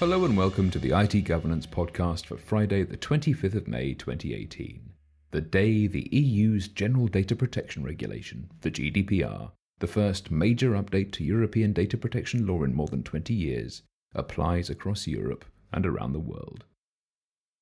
Hello and welcome to the IT Governance Podcast for Friday, the 25th of May 2018, the day the EU's General Data Protection Regulation, the GDPR, the first major update to European data protection law in more than 20 years, applies across Europe and around the world.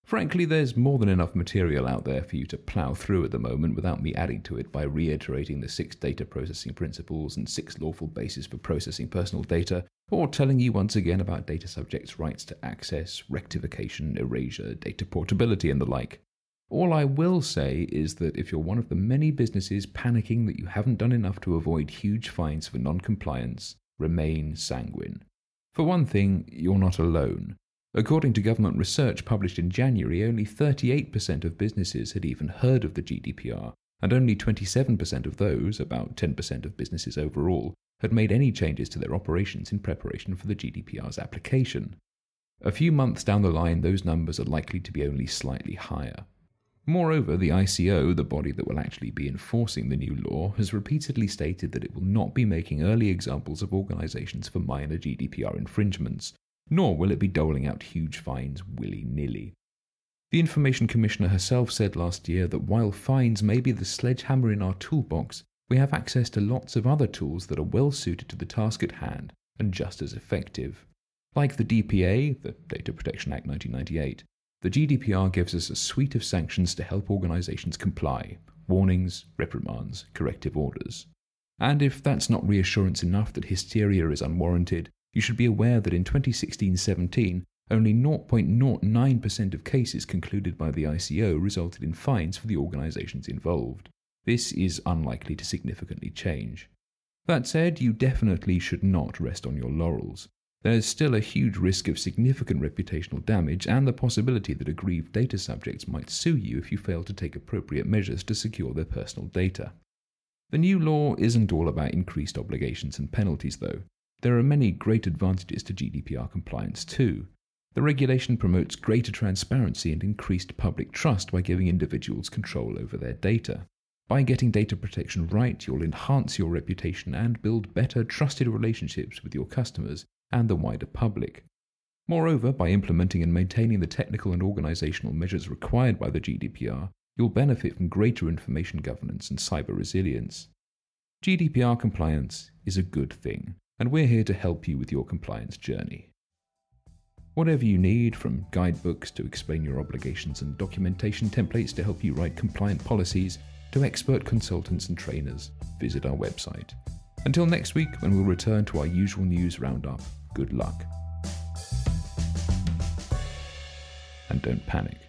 Frankly, there's more than enough material out there for you to plough through at the moment without me adding to it by reiterating the six data processing principles and six lawful bases for processing personal data, or telling you once again about data subjects' rights to access, rectification, erasure, data portability, and the like. All I will say is that if you're one of the many businesses panicking that you haven't done enough to avoid huge fines for non compliance, remain sanguine. For one thing, you're not alone. According to government research published in January, only 38% of businesses had even heard of the GDPR, and only 27% of those, about 10% of businesses overall, had made any changes to their operations in preparation for the GDPR's application. A few months down the line, those numbers are likely to be only slightly higher. Moreover, the ICO, the body that will actually be enforcing the new law, has repeatedly stated that it will not be making early examples of organisations for minor GDPR infringements, nor will it be doling out huge fines willy nilly. The Information Commissioner herself said last year that while fines may be the sledgehammer in our toolbox, we have access to lots of other tools that are well suited to the task at hand and just as effective. Like the DPA, the Data Protection Act 1998, the GDPR gives us a suite of sanctions to help organizations comply warnings, reprimands, corrective orders. And if that's not reassurance enough that hysteria is unwarranted, you should be aware that in 2016 17, only 0.09% of cases concluded by the ICO resulted in fines for the organizations involved. This is unlikely to significantly change. That said, you definitely should not rest on your laurels. There's still a huge risk of significant reputational damage and the possibility that aggrieved data subjects might sue you if you fail to take appropriate measures to secure their personal data. The new law isn't all about increased obligations and penalties, though. There are many great advantages to GDPR compliance too. The regulation promotes greater transparency and increased public trust by giving individuals control over their data. By getting data protection right, you'll enhance your reputation and build better, trusted relationships with your customers and the wider public. Moreover, by implementing and maintaining the technical and organizational measures required by the GDPR, you'll benefit from greater information governance and cyber resilience. GDPR compliance is a good thing and we're here to help you with your compliance journey. Whatever you need, from guidebooks to explain your obligations and documentation templates to help you write compliant policies, to expert consultants and trainers, visit our website. Until next week, when we'll return to our usual news roundup, good luck. And don't panic.